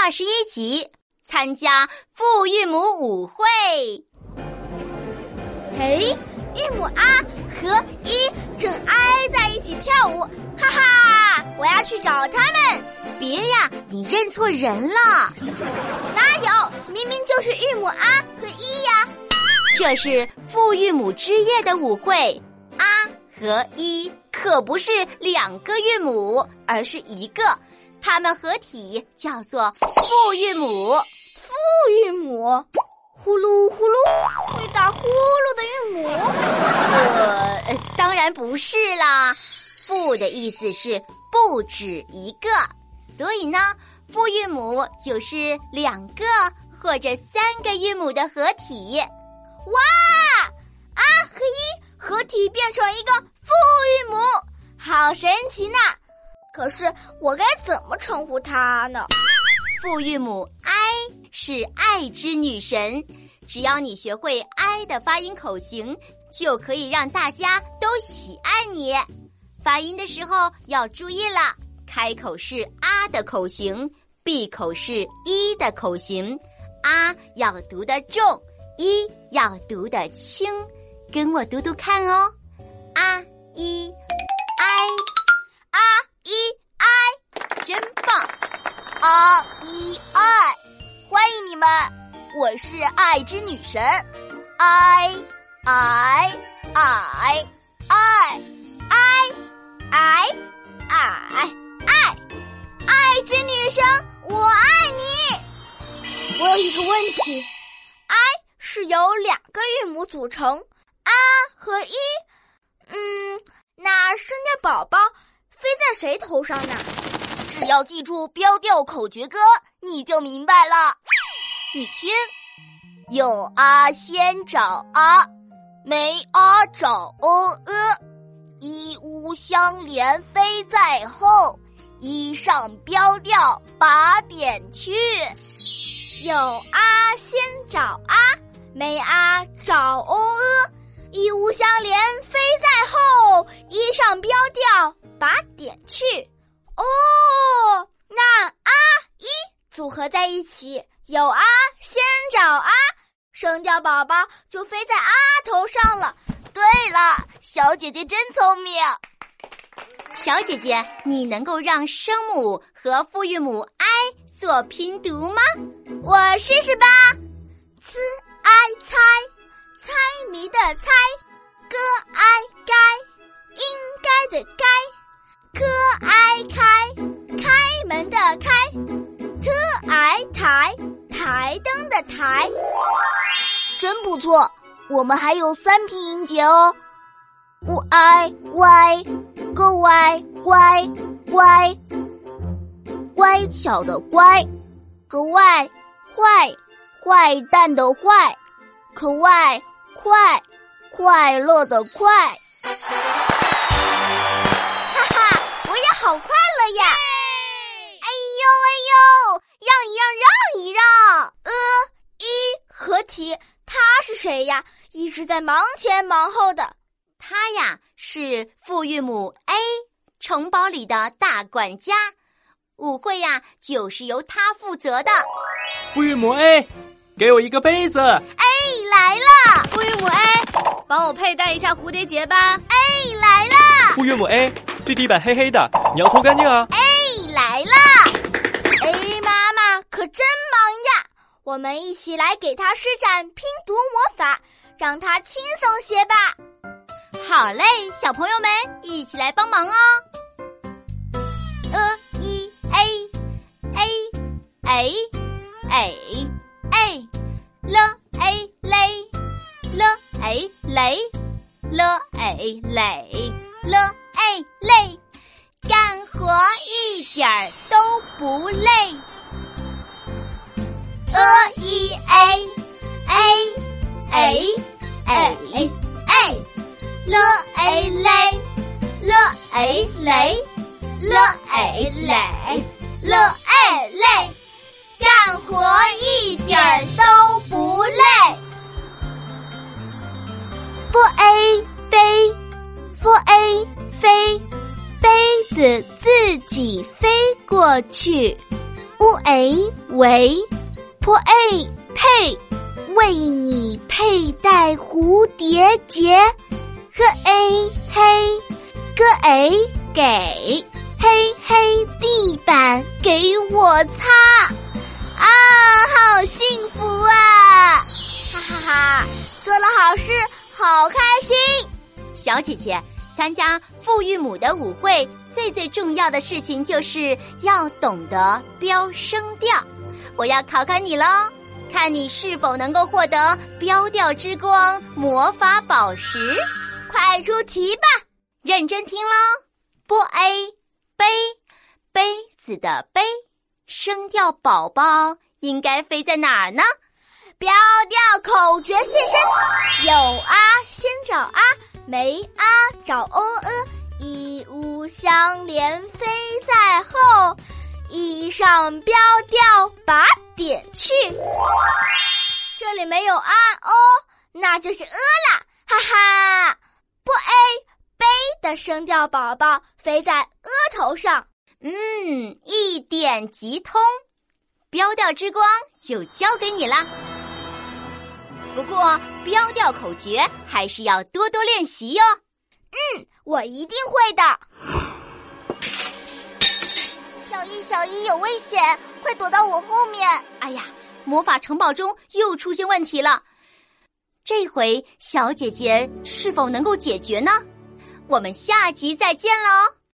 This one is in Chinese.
二十一集，参加父韵母舞会。嘿，韵母啊和一正挨在一起跳舞，哈哈！我要去找他们。别呀，你认错人了。哪有？明明就是韵母啊和一呀。这是父韵母之夜的舞会，啊和一可不是两个韵母，而是一个，它们合体叫做父韵母。父韵母。呼噜呼噜，会打呼噜的韵母？呃，当然不是啦。父的意思是不止一个，所以呢，父韵母就是两个或者三个韵母的合体。哇，啊和一合体变成一个父韵母，好神奇呢！可是我该怎么称呼她呢？父韵母 i。是爱之女神，只要你学会 “i” 的发音口型，就可以让大家都喜爱你。发音的时候要注意了，开口是“啊”的口型，闭口是“一”的口型。啊要读得重，一要读得轻，跟我读读看哦。啊一一 i 真棒，啊一 i 欢迎你们，我是爱之女神，i i i i i i i i 爱之女神，我爱你。我有一个问题，i 是由两个韵母组成，a 和 i，嗯，那生下宝宝。飞在谁头上呢？只要记住标调口诀歌。你就明白了，你听，有啊先找啊，没啊找哦呃，一屋相连飞在后，一上标调把点去。有啊先找啊，没啊找哦呃，一屋相连飞在后，一上标调把点去。哦，那啊一。组合在一起，有啊，先找啊，生掉宝宝就飞在啊头上了。对了，小姐姐真聪明。小姐姐，你能够让声母和复韵母 i 做拼读吗？我试试吧。c i 猜，猜谜的猜，g i 该，应该的该门的开。台台台灯的台，真不错。我们还有三拼音节哦，u i y g y 乖乖乖巧的乖，g y 坏坏蛋的坏，k y 快快乐的快。哈哈，我也好快乐呀！哎呦哎呦！让一让，让一让，呃，一合体，他是谁呀？一直在忙前忙后的，他呀是复韵母 a，城堡里的大管家，舞会呀就是由他负责的。复韵母 a，给我一个杯子。哎，来了。复韵母 a，帮我佩戴一下蝴蝶结吧。哎，来了。复韵母 a，这地板黑黑的，你要拖干净啊。哎，我们一起来给他施展拼读魔法，让他轻松些吧。好嘞，小朋友们一起来帮忙哦。a e a a a a a l a 雷 l a 雷 l a 雷 l a 累，干活一点儿都不累。E a a a a a l a 雷 l a 雷 l a 雷 l a 累，干活一点都不累。f a 飞 f a 飞，杯子自己飞过去。u a 喂为，p a 配，为你佩戴蝴蝶结。h a 黑，g a 给，黑黑地板给我擦。啊，好幸福啊！哈哈哈，做了好事，好开心。小姐姐参加父与母的舞会，最最重要的事情就是要懂得标声调。我要考考你喽，看你是否能够获得标调之光魔法宝石。快出题吧，认真听喽。波 A 杯，杯子的杯，声调宝宝应该飞在哪儿呢？标调口诀现身，有啊先找啊，没啊找哦呃，一物相连飞在后，衣上标调把点去。这里没有啊哦，那就是呃啦，哈哈。不 a 杯的声调宝宝飞在额头上，嗯，一点即通，标调之光就交给你啦。不过标调口诀还是要多多练习哟。嗯，我一定会的。小一，小一有危险，快躲到我后面！哎呀，魔法城堡中又出现问题了。这回小姐姐是否能够解决呢？我们下集再见喽。